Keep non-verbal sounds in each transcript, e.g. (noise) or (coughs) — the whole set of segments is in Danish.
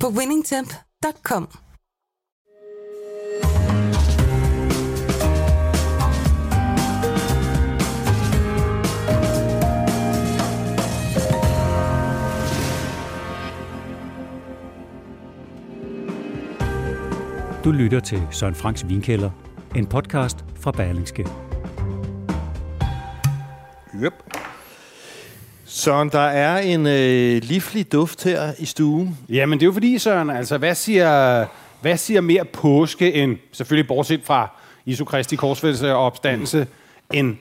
på winningtemp.com. Du lytter til Søren Franks Vinkælder, en podcast fra Berlingske. Yep. Søren, der er en øh, livlig duft her i stuen. Jamen, det er jo fordi, Søren, altså, hvad siger, hvad siger mere påske end, selvfølgelig bortset fra Jesu Kristi korsfældelse og opstandelse, mm. end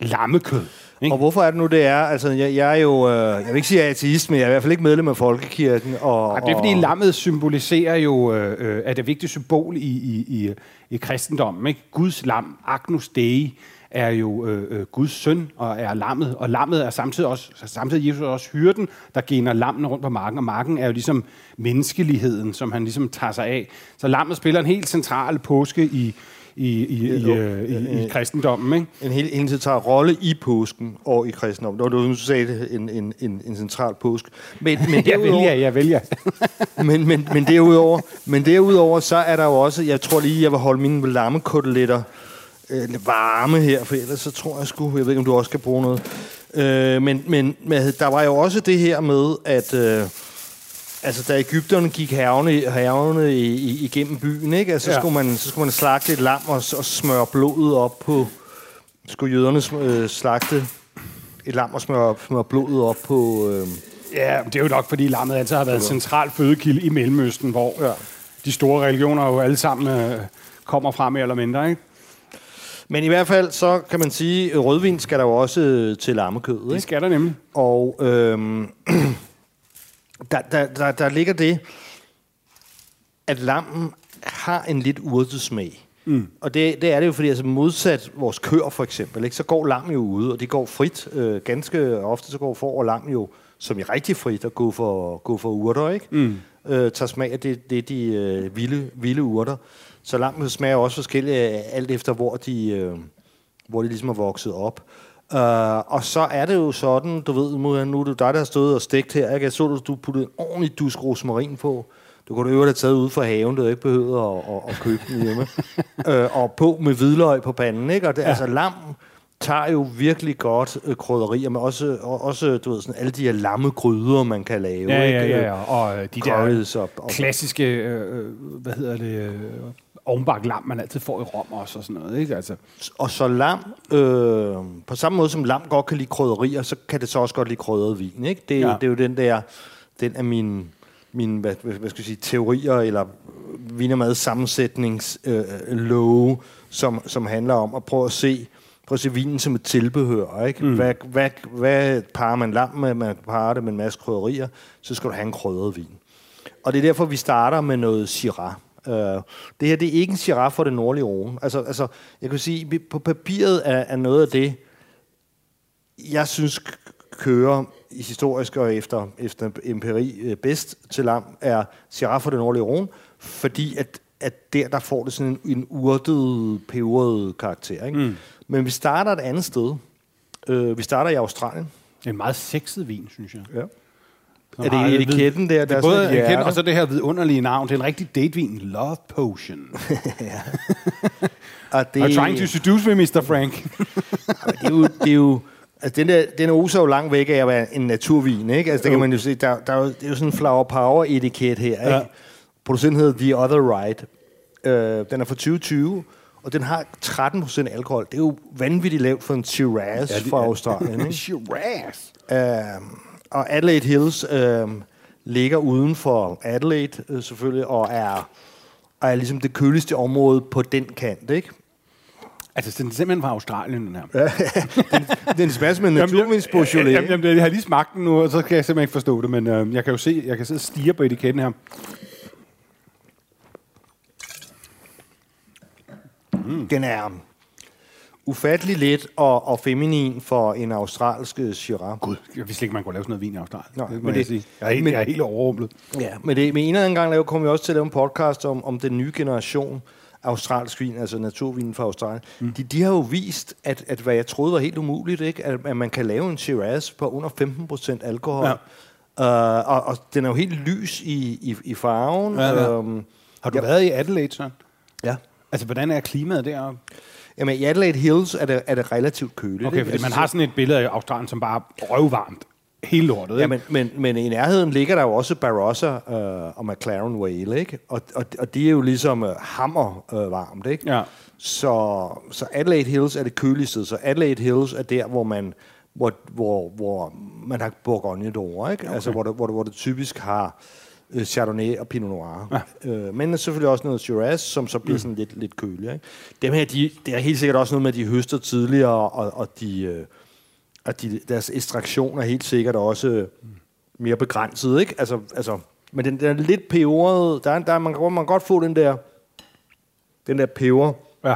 lammekød? Ikke? Og hvorfor er det nu, det er? Altså, jeg, jeg er jo, øh, jeg vil ikke sige jeg er ateist, men jeg er i hvert fald ikke medlem af Folkekirken. Og, Ja, det er fordi lammet symboliserer jo, øh, øh, er det vigtige symbol i, i, i, i kristendommen. Ikke? Guds lam, Agnus Dei, er jo øh, øh, Guds søn og er lammet. Og lammet er samtidig også, samtidig Jesus også hyrden, der gener lammene rundt på marken. Og marken er jo ligesom menneskeligheden, som han ligesom tager sig af. Så lammet spiller en helt central påske i, i, i, i, øh, i, i kristendommen. Ikke? en hel, en central rolle i påsken og i kristendommen. Det var du, du sagde det, en, en, en, en central påske. Men, men (laughs) Jeg vælger, jeg vælger. (laughs) men, men, men, derudover, men derudover, så er der jo også, jeg tror lige, jeg vil holde mine lammekoteletter øh, varme her, for ellers så tror jeg sgu, jeg ved ikke, om du også skal bruge noget. Øh, men, men, der var jo også det her med, at øh, altså, da Ægypterne gik hervene, hervene i, i, igennem byen, ikke? Altså, så, Ja. skulle man, så skulle man slagte et lam og, og smøre blodet op på... Skulle jøderne øh, slagte et lam og smøre, smøre blodet op på... Øh, Ja, det er jo nok, fordi lammet altid har været en central fødekilde i Mellemøsten, hvor ja. de store religioner jo alle sammen øh, kommer fra mere eller mindre. Ikke? Men i hvert fald, så kan man sige, at rødvin skal der jo også øh, til lammekød. Det Ikke? skal der nemlig. Og øhm, (clears throat) der, der, der, der ligger det, at lammen har en lidt urtet smag. Mm. Og det, det er det jo, fordi altså modsat vores køer for eksempel, ikke, så går lam jo ude, og de går frit. Øh, ganske ofte så går får og lam jo, som i rigtig frit, at gå for, gå for urter, ikke? Mm. Øh, tager smag af det, det de øh, vilde, vilde urter. Så lammen smager også forskelligt, øh, alt efter hvor de, øh, hvor de ligesom er vokset op. Uh, og så er det jo sådan, du ved, nu er det dig, der har stået og stegt her. Ikke? Jeg så, du, du puttede en ordentlig dusk rosmarin på. Du kunne øvrigt have taget ud fra haven, du havde ikke behøvet at, at, at købe den hjemme. uh, (laughs) og på med hvidløg på panden. Ikke? Og det, ja. altså, lam tager jo virkelig godt øh, krydderier, men også, og, også du ved, sådan, alle de her lammegryder, man kan lave. Ja, ikke? ja, ja. ja. Og øh, de der og- og- klassiske, øh, øh, hvad hedder det, øh, ovenbagt lam, man altid får i Rom også og sådan noget. Ikke? Altså, Og så lam, øh, på samme måde som lam godt kan lide krydderier, så kan det så også godt lide krydret vin. Ikke? Det, er, ja. Det er jo den der, den er min, min hvad, hvad skal jeg sige, teorier, eller vinermad sammensætningslove, øh, som, som handler om at prøve at se, prøve at se vinen som et tilbehør. Ikke? Mm. Hvad, hvad, hvad parer man lam med? Man parer det med en masse krydderier, så skal du have en krydret vin. Og det er derfor, vi starter med noget Syrah. Uh, det her det er ikke en Syrah for det nordlige Rhone. Altså, altså, jeg kan sige, på papiret er, er noget af det, jeg synes kører i historisk og efter, efter empiri øh, bedst til lam, er Syrah for det nordlige Rhone, fordi at, at der, der får det sådan en, en urtet, peberet karakter. Ikke? Mm. Men vi starter et andet sted. Uh, vi starter i Australien. det er en meget sexet vin, synes jeg. Ja. Er det etiketten der? Det der er er både et etiketten, og så det her vidunderlige navn. Det er en rigtig datevin. Love Potion. (laughs) Og det, I'm trying to seduce me, Mr. Frank. (laughs) det er jo, det er jo altså den, der, den oser jo langt væk af at være en naturvin, ikke? Altså, det kan man jo se, der, der er jo, det er jo sådan en flower power etiket her, ikke? Ja. Producenten hedder The Other Right. Øh, den er fra 2020, og den har 13% alkohol. Det er jo vanvittigt lavt for en Shiraz ja, det fra Australien, ikke? (laughs) Shiraz. Øh, og Adelaide Hills øh, ligger uden for Adelaide øh, selvfølgelig, og er, og er ligesom det køligste område på den kant, ikke? Altså, den er simpelthen fra Australien, den her. (laughs) Den smager som en naturvindsbouchelet. Jamen, jamen, jeg har lige smagt den nu, og så kan jeg simpelthen ikke forstå det, men øh, jeg kan jo se, jeg kan sidde og stige på etiketten her. Den er ufattelig let og, og feminin for en australsk Shiraz. Gud, jeg vidste ikke, man kunne lave sådan noget vin i Australien. Nej, det men jeg det- sige. Jeg er, helt, men- jeg er helt overrumplet. Ja, men, det, men en eller anden gang lave, kommer vi også til at lave en podcast om, om den nye generation australsk vin, altså naturvinen fra Australien. Mm. De, de har jo vist, at, at hvad jeg troede var helt umuligt, ikke? At, at man kan lave en Shiraz på under 15% alkohol. Ja. Uh, og, og den er jo helt lys i, i, i farven. Ja, ja. Øhm, Har du Ja. været i Adelaide, så? ja. Altså, hvordan er klimaet deroppe? Jamen, i Adelaide Hills er det, er det relativt køligt. Okay, fordi Altså, man har sådan et billede af Australien, som bare er røvvarmt. Hele lortet, Ja, men, men, men i nærheden ligger der jo også Barossa øh, og McLaren Vale, ikke? Og, og, og de er jo ligesom øh, hammer øh, varmt, ikke? Ja. Så, så Adelaide Hills er det køligste, så Adelaide Hills er der, hvor man, hvor, hvor, hvor man har Bourgogne d'Or, ikke? Okay. Altså, hvor det, hvor, det, hvor det typisk har øh, Chardonnay og Pinot Noir. Ja. Øh, men selvfølgelig også noget Shiraz, som så bliver sådan lidt, lidt køligere, ikke? Dem her, de, det er helt sikkert også noget med, at de høster tidligere, og, og de... Øh, og de, deres ekstraktion er helt sikkert også øh, mere begrænset, ikke? Altså, altså, men den, den er lidt peberet. Der, er- der, er- man, kan- man kan godt få den der, den der peber Ja.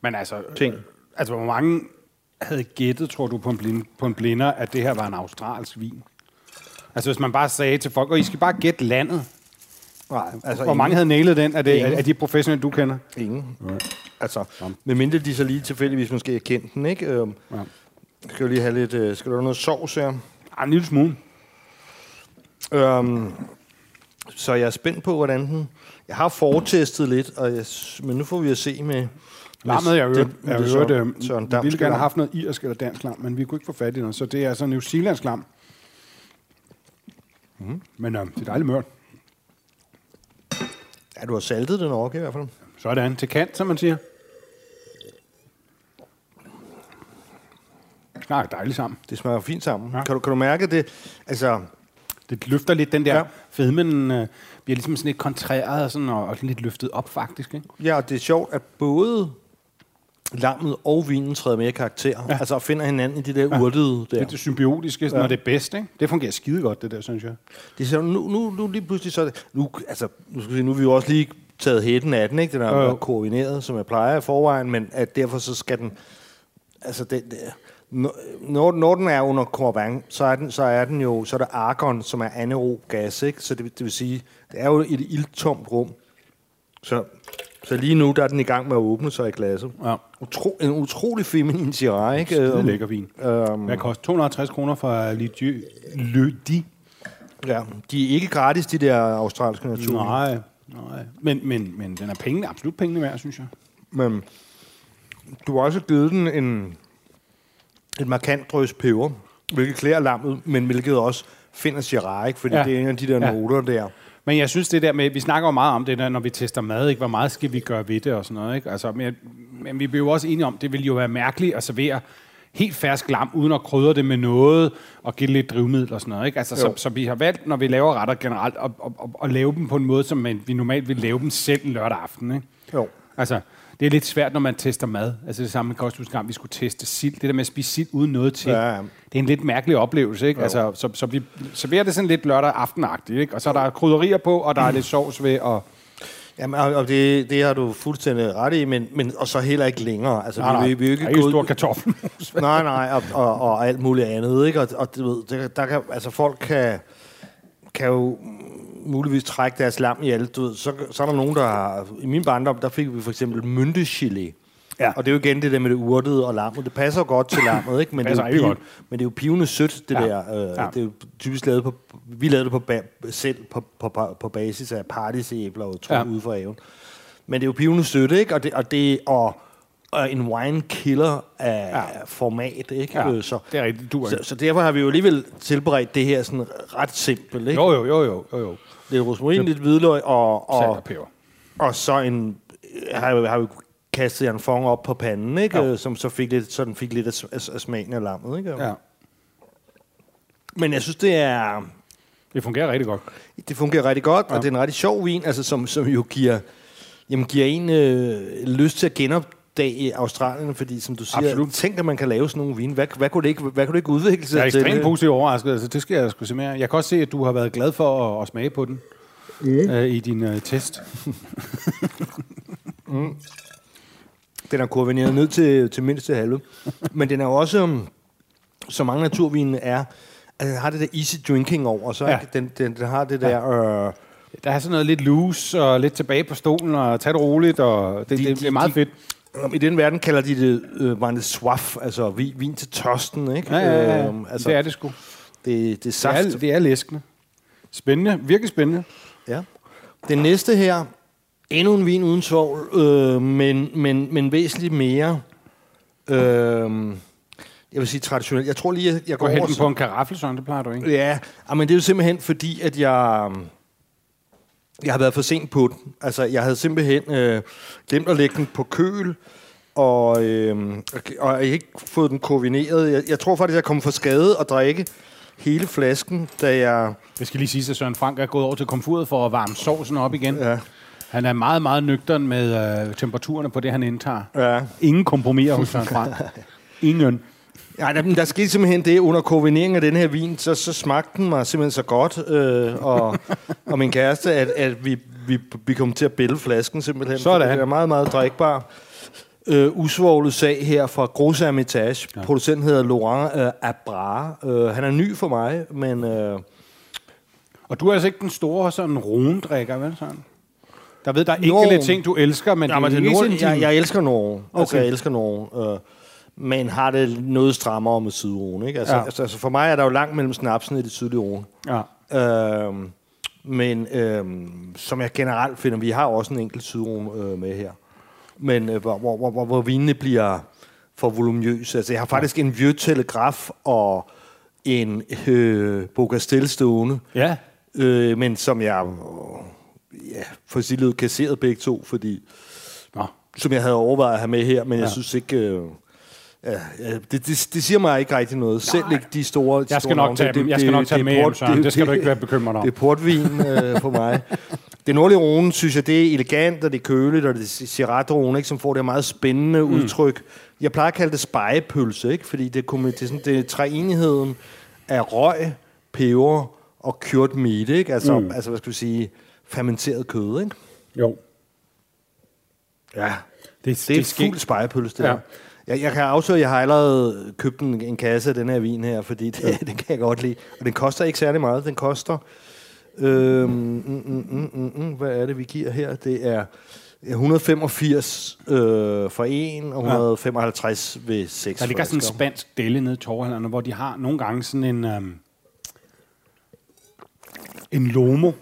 Men altså, ting. altså, hvor mange havde gættet, tror du, på en, blind, på en blinder, at det her var en australsk vin? Altså, hvis man bare sagde til folk, og I skal bare gætte landet. Nej, altså Hvor mange havde nailet den af, det, Ingen. af, de professionelle, du kender? Ingen. Altså, medmindre de så lige tilfældigvis måske har kendt den, ikke? Øhm, Ja. skal vi lige have lidt... Øh, skal du have noget sovs her? Ah, en lille smule. Øhm, så jeg er spændt på, hvordan den... Jeg har fortestet lidt, og jeg, men nu får vi at se med... Lammet, jeg hørte, jeg hørte, Søren- Søren vi ville gerne have haft noget irsk eller dansk lam, men vi kunne ikke få fat i noget, så det er altså New Zealandsk lam. Mm. Men øh, det er dejligt mørt. Ja, du har saltet den over, i hvert fald. Sådan, til kant, som man siger. Nej, dejligt sammen. Det smager fint sammen. Ja. Kan, du, kan du mærke det? Altså, Det løfter lidt den der ja. Fedmen, øh, bliver ligesom sådan lidt kontræret og, sådan, og, og sådan lidt løftet op faktisk. Ikke? ja, og det er sjovt, at både lammet og vinen træder mere i karakter. Ja. Altså finder hinanden i de der ja. urtede der. Det er det symbiotiske, ja. Ja. når det er bedst. Ikke? Det fungerer skide godt, det der, synes jeg. Det er så, nu, nu, nu lige pludselig så... er Nu, altså, nu, skal vi se, nu har vi jo også lige taget hætten af den, ikke? Den er jo. koordineret, som jeg plejer i forvejen, men at derfor så skal den... Altså, det, det, når, når den er under korvang, så er den, så er den jo, så er det argon, som er anaerob gas, ikke? Så det, det vil sige, det er jo et ildtomt rum. Så, så lige nu, der er den i gang med at åbne sig i glasset. Ja. Utro, en utrolig feminin Shiraz, ikke? Skide Øhm, lækker vin. øhm, Hvad koster 250 kroner fra Lidieu? Ledi? ja, de er ikke gratis, de der australske natur. Nej, nej. Men, men, men den er pengene, absolut pengene værd, synes jeg. Men du har også givet den en, et markant drøs peber, hvilket klæder lammet, men hvilket også finder Shiraz, ikke? fordi Ja. det er en af de der ja. noter der. Men jeg synes det der med, vi snakker jo meget om det der, når vi tester mad, ikke? hvor meget skal vi gøre ved det og sådan noget. Ikke? Altså, men, men vi bliver jo også enige om, det vil jo være mærkeligt at servere helt fersk lam, uden at krydre det med noget, og give lidt drivmiddel og sådan noget. Ikke? Altså, så, så, vi har valgt, når vi laver retter generelt, at, at, at, at lave dem på en måde, som man, vi normalt vil lave dem selv en lørdag aften. Ikke? Jo. Altså, det er lidt svært, når man tester mad. Altså det samme med kosthudsgang, vi skulle teste sild. Det der med at spise sild uden noget til, Ja, ja. det er en lidt mærkelig oplevelse. Ikke? Altså, så, så vi serverer det sådan lidt lørdag aftenagtigt. Ikke? Og så er der krydderier på, og der er lidt sovs ved, og Jamen, og det, det har du fuldstændig ret i, men, men og så heller ikke længere. Altså, Nej, nej. vi, vi, vi er jo ikke ikke stor gået... kartoffelmos. (laughs) Nej, nej, og, og, og alt muligt andet, ikke? Og, og du ved, der, der kan, altså folk kan, kan jo muligvis trække deres lam i alt, du ved. Så, så er der nogen, der har... I min barndom, der fik vi for eksempel myntegelé. Ja. Og det er jo igen det der med det urtede og lammet. Det passer godt til lammet, ikke? Men, det er, jo piv, men det er jo pivende sødt, det Ja. der. Øh, Ja. Det er jo typisk lavet på... Vi lavede det på ba- selv på, på, på, på basis af paradisæbler og to Ja. ude fra haven. Men det er jo pivende sødt, ikke? Og det, og det og, og en wine killer af Ja. ja. format, ikke? Ja, så, det er rigtigt. Du er så, så derfor har vi jo alligevel tilberedt det her sådan ret simpelt, ikke? Jo, jo, jo, jo, jo, jo. Lidt rosmarin, lidt hvidløg og, og, og peber. og så en, har, har vi kastet en fong op på panden, ikke? Øh, Som så fik lidt, så den fik lidt af, af, af smagen af lammet, ikke? Ja. Men jeg synes, det er... Det fungerer rigtig godt. Det fungerer rigtig godt, ja. Ja. og det er en rigtig sjov vin, altså, som, som jo giver, jamen, giver en øh, lyst til at genop, dag i Australien, fordi som du siger, Absolut. tænk, at man kan lave sådan nogle vine. Hvad, hvad, kunne, det ikke, hvad kunne det ikke udvikle sig Jeg er til? ekstremt positivt overrasket. Altså, det skal jeg sgu se mere. Jeg kan også se, at du har været glad for at, at smage på den mm. øh, i din øh, test. (laughs) Den er kurveneret ned til, til mindst til halve. Men den er jo også, um, som mange naturvine er, at den har det der easy drinking over, så Ja. ja. den, den, den har det der... Øh, Der er sådan noget lidt loose og lidt tilbage på stolen og tage det roligt, og det, De- det, de- det er meget de- fedt. I den verden kalder de det øh, de soif, altså vin, vin til tørsten, ikke? Ja, ja, ja. Øhm, altså, det er det sgu. Det, det er Det saft. er, det er læskende. Spændende. Virkelig spændende. Ja. Den næste her, endnu en vin uden svovl, øh, men, men, men væsentligt mere, øh, jeg vil sige traditionelt. Jeg tror lige, jeg, jeg Gå går hen over... på en karaffel, sådan, det plejer du ikke. Ja, men det er jo simpelthen fordi, at jeg, jeg har været for sent på den. Altså, jeg havde simpelthen øh, glemt at lægge den på køl, og, øh, og jeg har ikke fået den koordineret. Jeg, jeg tror faktisk, jeg kom for skade at drikke hele flasken, da jeg... Jeg skal lige sige, at Søren Frank er gået over til komfuret for at varme sovsen op igen. Ja, Han er meget, meget nøgtern med øh, temperaturerne på det, han indtager. ja. Ingen kompromiser hos Søren Frank. (laughs) Ingen. Ja, der, der skete simpelthen det under koordineringen af den her vin, så, så smagte den mig simpelthen så godt, øh, og, og min kæreste, at, at vi, vi, vi kom til at bælge flasken simpelthen. Sådan. Det er meget, meget drikbar. Øh, usvoglet sag her fra Gros Hermitage. Ja. Producenten hedder Laurent øh, Abra. Øh, han er ny for mig, men øh, Og du er altså ikke den store sådan rundrikker, vel sådan? Der ved, der er enkelte ting, du elsker, men ja, det men er det Nord, sådan jeg, jeg elsker Norge. Okay. Altså, Okay. jeg elsker Norge. Øh, men har det noget strammere med Sydrone. Ikke? Altså, Ja. ja. altså, altså, for mig er der jo langt mellem snapsen i det sydlige Rhone. Ja. Øhm, men øhm, som jeg generelt finder, vi har også en enkelt sydrum øh, med her. Men øh, hvor, hvor, hvor, hvor, vinene bliver for voluminøse. Altså, jeg har faktisk en Vieux Telegraf og en øh, Bogastel stående, ja. øh, men som jeg øh, ja, for sit led kasseret begge to, fordi Nå. som jeg havde overvejet at have med her, men ja. Ja. jeg synes ikke... Øh, Ja, det, det, det siger mig ikke rigtig noget. Selv ikke de store de Jeg skal store nok navne. tage dem. Jeg skal nok tage dem med hjem, Søren. Det skal du ikke være bekymret om. Det er portvin øh, for mig. Det nordlige Rhone, synes jeg, det er elegant, og det er køligt, og det er Syrah ikke, som får det meget spændende mm. udtryk. Jeg plejer at kalde det spejepølse, ikke? fordi det er, kombi- det er, sådan, det er træenigheden af røg, peber og kørt meat, ikke? Altså, mm. altså, hvad skal vi sige, fermenteret kød, ikke? Jo. Ja. Det, Det er skægt. fuld spejepølse, det Ja. ja. Jeg, jeg kan afsløre, at jeg har allerede købt en, en kasse af den her vin her, fordi det, ja. (laughs) den kan jeg godt lide. Og den koster ikke særlig meget. Den koster... Øhm, mm, mm, mm, mm, mm, hvad er det, vi giver her? Det er 185 øh, for en, og 155 ja. ved seks Der ligger sådan en spansk delle nede i torvhandlerne, hvor de har nogle gange sådan en... Um, en lomo.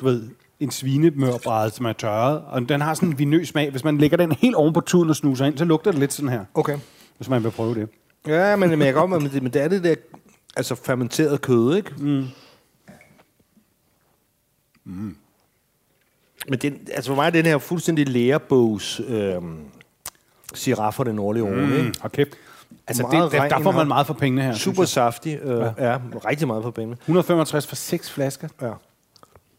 Du ved, en svinemørbræde, som er tørret. Og den har sådan en vinøs smag. Hvis man lægger den helt oven på tuden og snuser ind, så lugter det lidt sådan her. Okay. Hvis man vil prøve det. Ja, men, men jeg kan godt, men det, men det er det der altså fermenteret kød, ikke? Mm. Mm. Men den, altså for mig er den her fuldstændig lærebogs øh, fra den nordlige ikke? Mm, og kæft. Altså, det, der, der får man meget for pengene her. Super saftig. Øh, ja. ja, rigtig meget for pengene. jeg. 165 for seks flasker. Ja.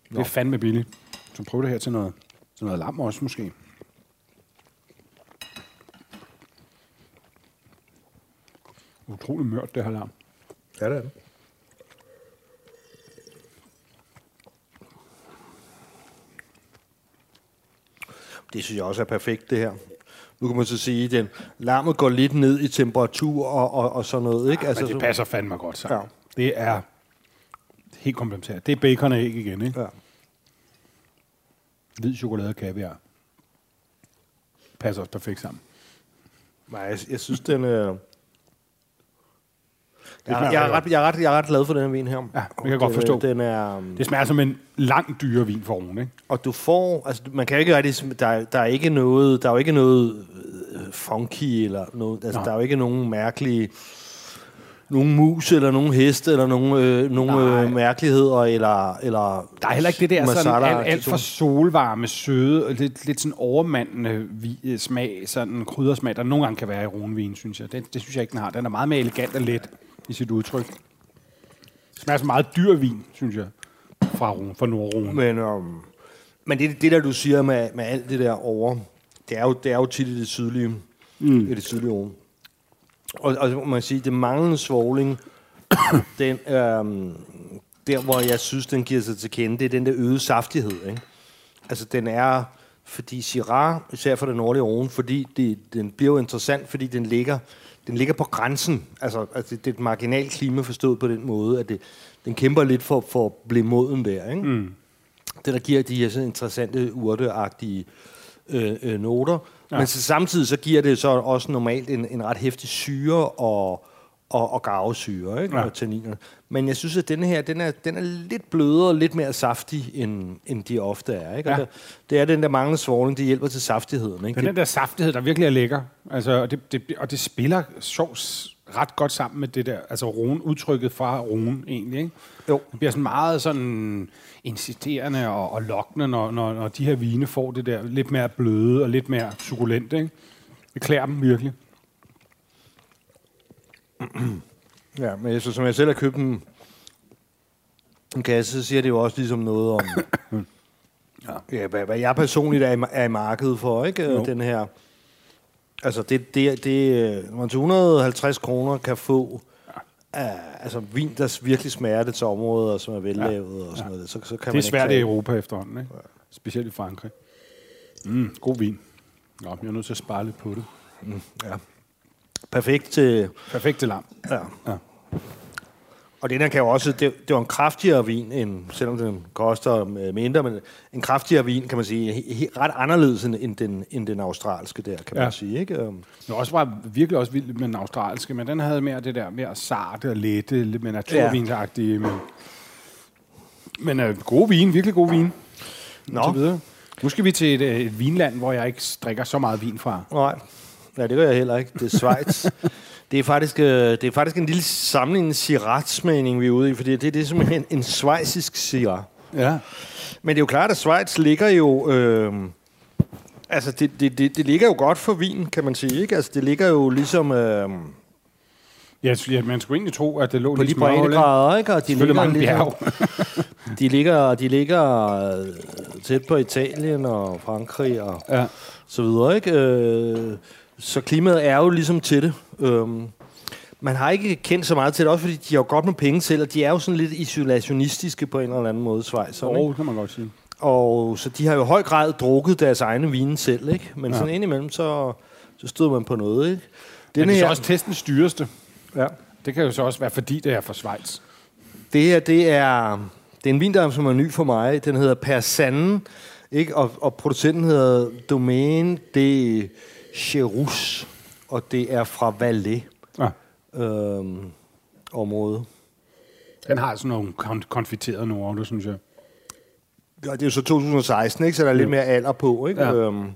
Det er fandme billigt. Så prøv det her til noget, til noget lam også, måske. Utrolig mørt, det her lam. Ja, det er det. Det synes jeg også er perfekt, det her. Nu kan man så sige, at den lammet går lidt ned i temperatur og, og, og sådan noget, ikke? Altså, Men det så- passer fandme godt sammen. Ja. Ja. Det er helt komplementært. Det er bacon og æg igen, ikke? Ja. Hvid chokolade og kaviar. Passer også perfekt sammen. Nej, jeg, jeg synes, den er... Jeg, smager jeg, er ret, jeg, er ret, jeg er ret glad for den her vin her. Ja, det kan jeg godt forstå. Den er, um, Det smager som en lang dyre vin for oven, ikke? og du får, altså man kan jo ikke rigtig, der, er- der er ikke noget, der er jo ikke noget øh, funky eller noget, altså Nej. der er jo ikke nogen mærkelige, nogen mus eller nogen heste eller nogen, øh, nogen Nej. øh, mærkeligheder eller, eller Der er heller ikke det der sådan alt, alt for solvarme, søde, og lidt, lidt sådan overmandende vi, øh, smag, sådan kryddersmag, der nogle gange kan være i runvin, synes jeg. Det, det synes jeg ikke, den har. Den er meget mere elegant og let i sit udtryk. Det smager som meget dyr vin, synes jeg, fra, fra Nordrone. Men, um, men det, det der, du siger med, med alt det der over det er jo, det er jo tit i det sydlige, mm. i det sydlige år. Og, og man sige, det manglende svogling, (coughs) den, øhm, der hvor jeg synes, den giver sig til kende, det er den der øgede saftighed. Ikke? Altså den er, fordi Syrah, især for den nordlige oven, fordi det, den bliver jo interessant, fordi den ligger, den ligger på grænsen. Altså, altså det er et marginalt klima forstået på den måde, at det, den kæmper lidt for, for at blive moden der. Ikke? Mm. Det, der giver de her sådan interessante, urteagtige øh, øh, noter. Ja. Men så samtidig så giver det så også normalt en, en ret hæftig syre og, og, og garvesyre, ikke? Ja. Og tanniner. Men jeg synes, at denne her, den er, den er lidt blødere lidt mere saftig, end, end de ofte er. Ikke? Ja. Og det, det er den der manglende svogling, det hjælper til saftigheden. Ikke? Det er den der saftighed, der virkelig er lækker. Altså, og, det, det, og det spiller sjovt ret godt sammen med det der, altså rune, udtrykket fra rune egentlig, ikke? Jo. Det bliver sådan meget sådan insisterende og, og lokkende, når, når, når de her vine får det der lidt mere bløde og lidt mere sukulente, ikke? Det klæder dem virkelig. (clears throat) Ja, men jeg, så, som jeg selv har købt en, en kasse, så siger det jo også ligesom noget om, (clears throat) ja. Ja, hvad, hvad jeg personligt er i, er i markedet for, ikke? Jo. Den her... Altså, det, det, det, når man til 150 kroner kan få ja. uh, altså, vin, der virkelig smager det til områder, som er vellavet ja. og sådan noget, så, så kan det man er svært i Europa efterhånden, ikke? Ja. Specielt i Frankrig. Mm, god vin. Nå, jeg er nødt til at spare lidt på det. Mm, ja. Perfekt til... Perfekt til lam. Ja. ja. Og den her kan jo også, det, det var en kraftigere vin, end, selvom den koster mindre, men en kraftigere vin, kan man sige, ret anderledes end den, end den australske der, kan ja. man sige. Ikke? Um. Det også var virkelig også vildt med den australske, men den havde mere det der mere sarte og lette, lidt mere naturvinsagtige, ja. men, men uh, god vin, virkelig god vin. Nå. videre. Nu skal vi til et, et vinland, hvor jeg ikke drikker så meget vin fra. Nej, ja, det gør jeg heller ikke. Det er Schweiz. (laughs) Det er faktisk, øh, det er faktisk en lille samling Syrah-smagning, vi er ude i, fordi det, det er simpelthen en, en svejsisk Syrah. Ja. Men det er jo klart, at Schweiz ligger jo... Øh, altså, det, det, det, det ligger jo godt for vin, kan man sige, ikke? Altså, det ligger jo ligesom... Øh, Ja, ja, man skulle egentlig tro, at det lå på lidt de breddegrader, ikke? Og de ligger mange ligesom, (laughs) de ligger, de ligger øh, tæt på Italien og Frankrig og ja. så videre, ikke? Øh, så klimaet er jo ligesom til det. Øhm, man har ikke kendt så meget til det, også fordi de har jo godt med penge selv, og de er jo sådan lidt isolationistiske på en eller anden måde, Schweiz. Åh, oh, kan man godt sige. Og så de har jo i høj grad drukket deres egne vine selv, ikke? Men ja. sådan indimellem, så, så stod man på noget, ikke? Den Men det er her, så også testens dyreste. Ja. Det kan jo så også være, fordi det er fra Schweiz. Det her, det er, det er en vin, der som er ny for mig. Den hedder Persannen, ikke? Og, og producenten hedder Domaine de Cherus, og det er fra Valais ja. øhm, område. Den har sådan nogle kon- konfiterede nogle, synes jeg. Ja, det er jo så 2016, ikke? så der er ja. lidt mere alder på. Ikke? Ja. Øhm.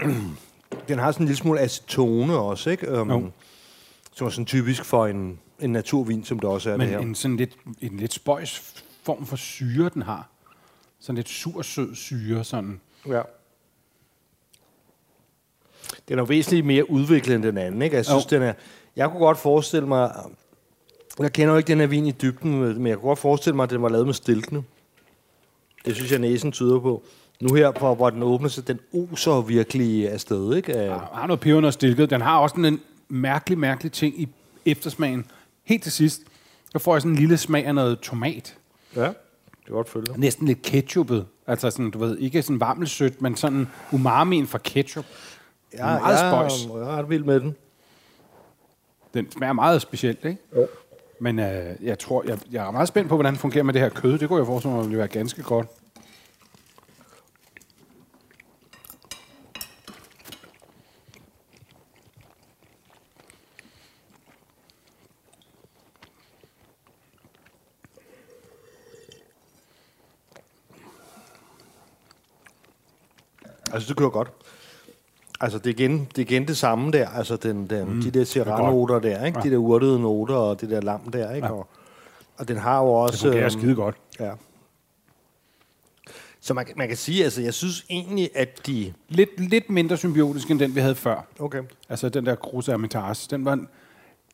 (clears throat) den har sådan en lille smule acetone også, ikke? Um, jo. Som er sådan typisk for en, en naturvin, som det også er Men det her. en sådan lidt, en lidt spøjs form for syre, den har. Sådan lidt sur-sød syre, sådan. Ja. Den er væsentligt mere udviklet end den anden, ikke? Jeg synes, jo. den er... Jeg kunne godt forestille mig... Jeg kender jo ikke den her vin i dybden, men jeg kunne godt forestille mig, at den var lavet med stilkene. Det synes jeg, næsen tyder på nu her, hvor, hvor den åbner sig, den oser virkelig afsted, ikke? Ja, har noget peber og stilket. Den har også en mærkelig, mærkelig ting i eftersmagen. Helt til sidst, så får jeg sådan en lille smag af noget tomat. Ja, det er godt følge. Næsten lidt ketchupet. Altså sådan, du ved, ikke sådan varmelsødt, men sådan umamien fra ketchup. Ja, meget ja, spøjs. Jeg er ret vild med den. Den smager meget specielt, ikke? Jo. Men øh, jeg tror, jeg, jeg er meget spændt på, hvordan det fungerer med det her kød. Det kunne jeg forestille mig, ville være ganske godt. Altså, det kører godt. Altså, det er igen det, er igen det samme der. Altså, den, den, mm, de der serranoter der, ikke? Ja. De der urtede noter og det der lam der, ikke? Ja. Og, og den har jo også... Det fungerer øhm, skide godt. Ja. Så man, man kan sige, altså, jeg synes egentlig, at de... Lidt, lidt mindre symbiotisk end den, vi havde før. Okay. Altså den der Cruz Hermitage, den var...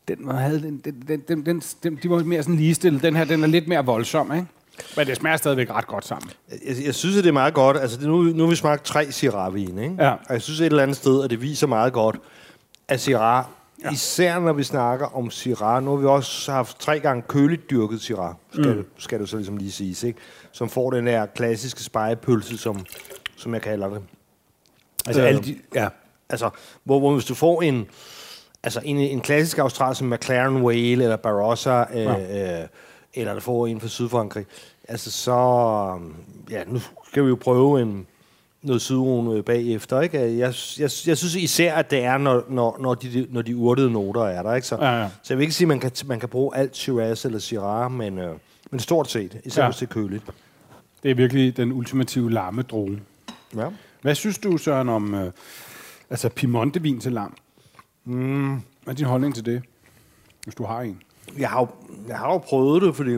Den var, havde, den, den, den, den, den, de var mere sådan ligestillet. Den her, den er lidt mere voldsom, ikke? Men det smager stadigvæk ret godt sammen. Jeg, jeg synes, at det er meget godt. Altså, nu, nu har vi smagt tre Syrah-vin, ikke? Ja. Og jeg synes et eller andet sted, at det viser meget godt, at Syrah, ja. især når vi snakker om Syrah, nu har vi også haft tre gange køligt dyrket Syrah, skal, mm. skal du så ligesom lige sige, ikke? Som får den der klassiske spejepølse, som, som jeg kalder det. Altså Øh, alle de, ja. Altså, hvor, hvor hvis du får en, altså en, en klassisk austral som McLaren Whale eller Barossa, øh, ja. øh, eller der får en fra Sydfrankrig, altså så, ja, nu skal vi jo prøve en, noget sydrone bagefter, ikke? Jeg, jeg, jeg synes især, at det er, når, når, når, de, når de urtede noter er der, ikke? Så, Ja, ja. så jeg vil ikke sige, at man kan, man kan bruge alt Shiraz eller Syrah, men, øh, men stort set, især Ja. hvis det er køligt. Det er virkelig den ultimative lammedrue. Ja. Hvad synes du, Søren, om øh, altså Piemonte-vin til lam? Mm. Hvad er din holdning til det, hvis du har en? Jeg har, jo, jeg har jo prøvet det, fordi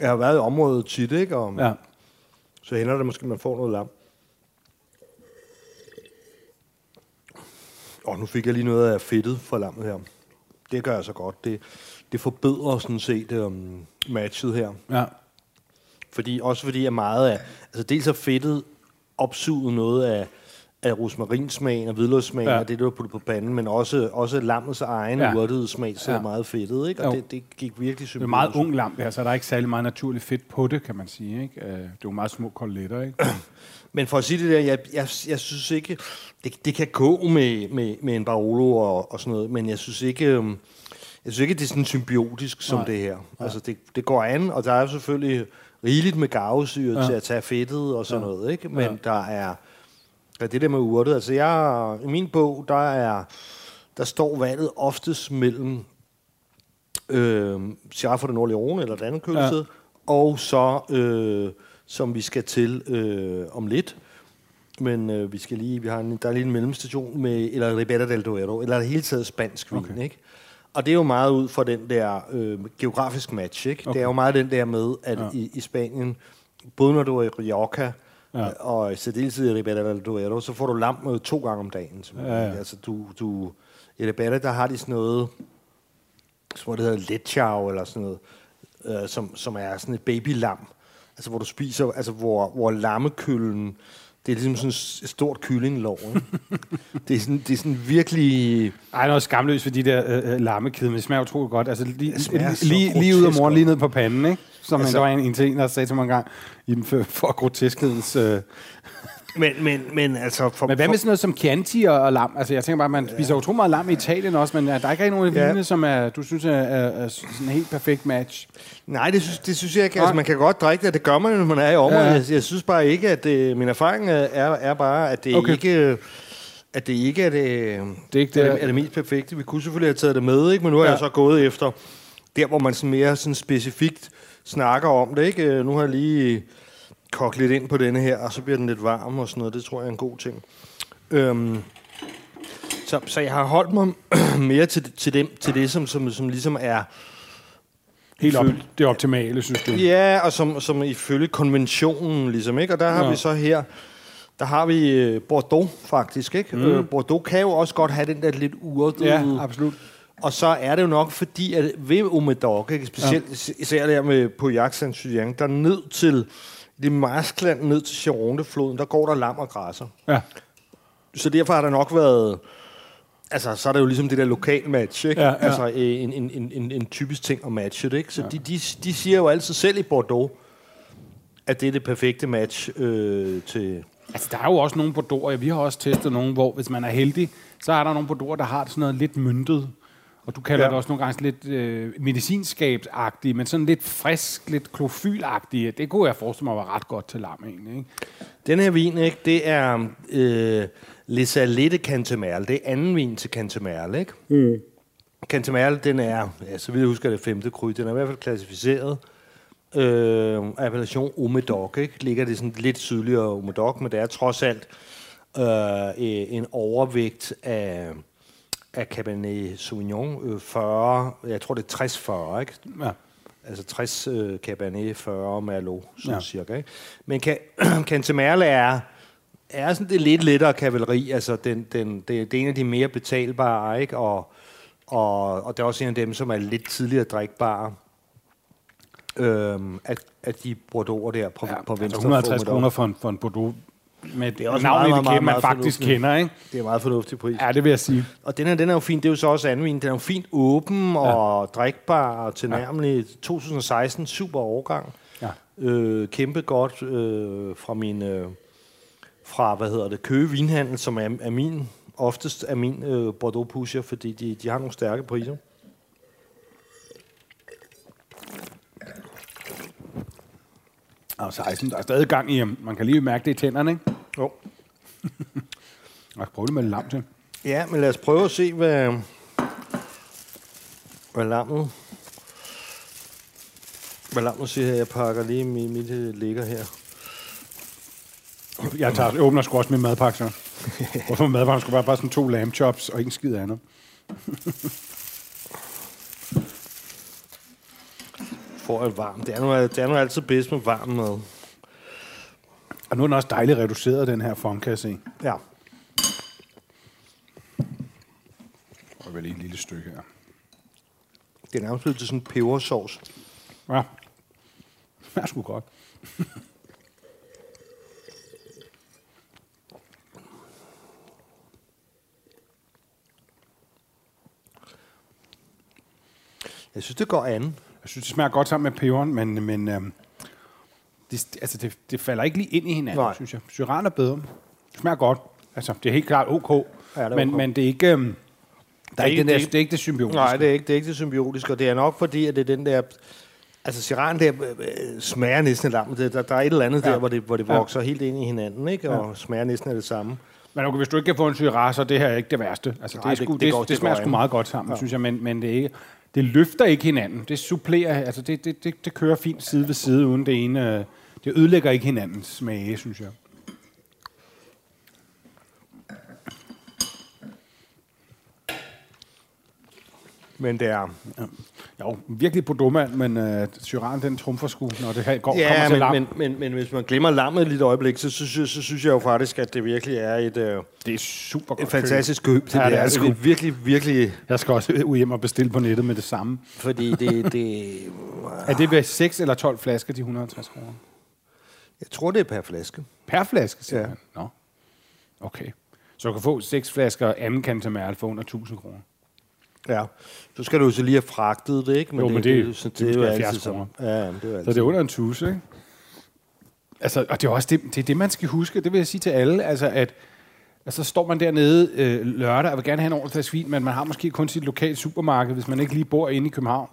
jeg har været i området tit, ikke? Og, Ja. Så hænder det måske, at man får noget lam. Og nu fik jeg lige noget af fedtet fra lammet her. Det gør jeg så godt. Det, det forbedrer sådan set um, matchet her. Ja. Fordi, også fordi at meget af... Altså dels har fedtet opsuget noget af, af rosmarinsmagen og hvidløgssmagen Ja. ja. og det, du har puttet på panden, men også, også lammets egen Ja. ja. urtede smag sidder Ja. ja. meget fedtet, ikke? Og Jo. det, det gik virkelig Det er meget ung lam, der, så der er ikke særlig meget naturligt fedt på det, kan man sige. Ikke? Øh, Det er jo meget små koteletter, ikke? (clears throat) Men for at sige det der, jeg, jeg, jeg synes ikke, det, det kan gå med, med, med en Barolo og, og sådan noget, men jeg synes ikke, øhm, jeg synes ikke, det er sådan symbiotisk som Nej. det her. Altså, det, det går an, og der er selvfølgelig rigeligt med garvesyre Ja. ja. til at tage fedtet og sådan Ja. ja. noget, ikke? Men Ja. ja. der er, er det der med urtet. Altså, jeg, i min bog, der er, der står valget oftest mellem øh, Syrah fra det nordlige Rhone, eller andet kølested, ja. og så, øh, som vi skal til øh, om lidt, men øh, vi skal lige, vi har en, der er lige en mellemstation med, eller Ribera del Duero, eller det hele taget spansk vin, Okay. ikke? Og det er jo meget ud fra den der øh, geografisk match, ikke? Okay. Det er jo meget den der med, at Ja. ja. i, i Spanien, både når du er i Rioja, Ja. ja. og i særdeleshed i Ribera del Duero, så får du lam øh, to gange om dagen. simpelthen. Ja, ja. Altså, du, du, i Ribera, der har de sådan noget, som det hedder letchow, eller sådan noget, øh, som, som er sådan et babylam. Altså, hvor du spiser, altså, hvor, hvor lammekøllen, det er ligesom sådan et stort kyllinglov. (laughs) Det, er sådan, det er sådan virkelig... Ej, noget skamløst for de der øh, øh, lammekæder, men det smager utroligt godt. Altså, lige, lige, lige, ud af godt. lige ned på panden, ikke? Som altså, der var en, en ting, der sagde til mig en gang, i den for, for groteskhedens... Øh. Men, men, men altså... For, Men hvad med sådan noget som Chianti og, og lam? Altså, jeg tænker bare, man spiser utrolig meget lam i Italien også, men er der ikke rigtig nogen af Ja. vinene, som er, du synes er, er, er sådan en helt perfekt match? Nej, det synes, det synes jeg ikke. Nej. Altså, man kan godt drikke det, det gør man, når man er i området. Ja, Ja, ja. Jeg, jeg synes bare ikke, at det, min erfaring er, er bare, at det Okay. ikke at det ikke er det, Det er ikke er det- er det mest perfekte. Vi kunne selvfølgelig have taget det med, ikke? men nu har Ja. ja. jeg så gået efter der, hvor man sådan mere sådan specifikt snakker om det. Ikke? Nu har jeg lige kogt lidt ind på denne her, og så bliver den lidt varm og sådan noget. Det tror jeg er en god ting. Øhm, så, så jeg har holdt mig (clears throat) mere til, til, dem, til det, som, som, som ligesom er Helt op, det optimale, synes du? Ja, og som, som ifølge konventionen, ligesom, ikke? Og der har Ja. vi så her, der har vi øh, Bordeaux, faktisk, ikke? Mm. Øh, Bordeaux kan jo også godt have den der lidt urtede... Ja, absolut. Og så er det jo nok fordi, at ved Omedoc, ikke? specielt ja. især der med på saint julien der ned til det marskland, ned til Gironde-floden, der går der lam og græsser. Ja. Så derfor har der nok været... Altså, så er det jo ligesom det der lokal match, ikke? Ja, ja. Altså, øh, en, en, en, en, en typisk ting at matche det, ikke? Så ja. de, de, de siger jo altid selv i Bordeaux, at det er det perfekte match øh, til... Altså, der er jo også nogle bordeauxer, vi har også testet nogle, hvor hvis man er heldig, så er der nogle bordeauxer, der har sådan noget lidt myntet. Og du kalder ja. Det også nogle gange lidt øh, medicinskabsagtigt, men sådan lidt frisk, lidt klofylagtigt. Det kunne jeg forestille mig var ret godt til lam, egentlig. Ikke? Den her vin, ikke? Det er øh, Les Salette Cantemerle. Det er anden vin til Cantemerle, ikke? Mm. Cantemerle, den er, ja, så vidt jeg husker, det femte kry. Den er i hvert fald klassificeret. Øh, appellation Omedoc, ikke? Ligger det sådan lidt sydligere Omedoc, men det er trods alt øh, en overvægt af, af Cabernet Sauvignon. Øh, 40, jeg tror det er 60-40, ikke? Ja. Altså 60 øh, Cabernet, 40 Merlot, sådan Ja. cirka. Ikke? Men kan, (clears throat) Cantemerle er, er sådan det lidt lettere kavaleri. Altså den, den, det, det er en af de mere betalbare, ikke? Og, og, og det er også en af dem, som er lidt tidligere drikbare. Øhm, at, at de bordeauxer der på, Ja, på altså venstre 150 formiddag. kroner for en, for en Bordeaux med Det er også navn, meget, meget, meget, man faktisk fornuftigt. kender, ikke? Det er meget fornuftig pris. Ja, det vil jeg sige. Og den her, den er jo fin. Det er jo så også anden vin. Den er jo fint åben og drikbar og tilnærmelig. 2016, super årgang. Ja. Øh, kæmpe godt øh, fra min... Øh, fra, hvad hedder det, Køge Vinhandel, som er, er min, oftest er min øh, Bordeaux pusher, fordi de, de har nogle stærke priser. Og 16, der er stadig gang i, øhm, man kan lige mærke det i tænderne, ikke? Jo. (laughs) Jeg prøve det med lam til. Ja, men lad os prøve at se, hvad, hvad lammet... Hvad lammet siger her. Jeg pakker lige mit, mit øh, ligger her. Jeg, tager, jeg åbner sgu også min madpakke, så. (laughs) Hvorfor madpakken skulle være bare sådan to lamb chops og ikke en skid andet. Får et varmt. Det er, nu, det er nu altid bedst med varm mad. Og nu er den også dejligt reduceret, den her form, kan jeg se. Ja. Og vel et lille stykke her. Det er nærmest blevet til sådan en pebersovs. Ja. Det er sgu godt. Jeg synes, det går an. Jeg synes, det smager godt sammen med peberen, men, men øhm, det, altså, det, det falder ikke lige ind i hinanden, Nej. synes jeg. Syran er bedre. Det smager godt. Altså, det er helt klart ok, Ja, det er men, ok. men det er ikke... Øhm, der er er ikke, ikke- det, det er, er- det er ikke det symbiotiske. Nej, det er ikke det, er ikke det symbiotiske, og det er nok fordi, at det er den der... Altså, Siran der øh, øh, smager næsten af lammet. Der, der er et eller andet Ja. der, hvor det, hvor det Ja. vokser helt ind i hinanden, ikke? Og smager næsten af det samme. Men okay, hvis du ikke kan få en syra, så er det her ikke det værste. Altså, det, Nej, er det- sgu, det det, går- det, det smager sgu meget godt sammen, ja. Ja. synes jeg, men, men det, er ikke, det løfter ikke hinanden. Det supplerer, altså det, det, det, det kører fint side ved side, uden det ene... Det ødelægger ikke hinandens smage, synes jeg. Men det er... Jo, virkelig Bordeaux-mand, men øh, Syran, den trumfer sgu, når det her går, kommer Ja, til men, lam. men, men, men hvis man glemmer lammet et lille øjeblik, så synes, jeg, så synes jeg jo faktisk, at det virkelig er et, øh, det er super et fantastisk køb. Det, Ja, ja, det det er det sgu. virkelig, virkelig... Jeg skal også ud hjem og bestille på nettet med det samme. Fordi det, det... Er det ved 6 eller 12 flasker, de 150 kroner? Jeg tror, det er per flaske. Per flaske, siger Ja. Nå. Okay. Så du kan få 6 flasker anden Cantamerle for under 1000 kroner. Ja. Så skal du jo så lige have fragtet det, ikke? Jo, men det- jo så- det er jo altid 70 sådan. kroner. Ja, men det er jo Så altid. det er under en tusse, ikke? Altså, og det er også det, det, er det, man skal huske. Det vil jeg sige til alle. Altså, at altså, så står man dernede øh, lørdag og vil gerne have en ordentlig flaske vin, men man har måske kun sit lokale supermarked, hvis man ikke lige bor inde i København.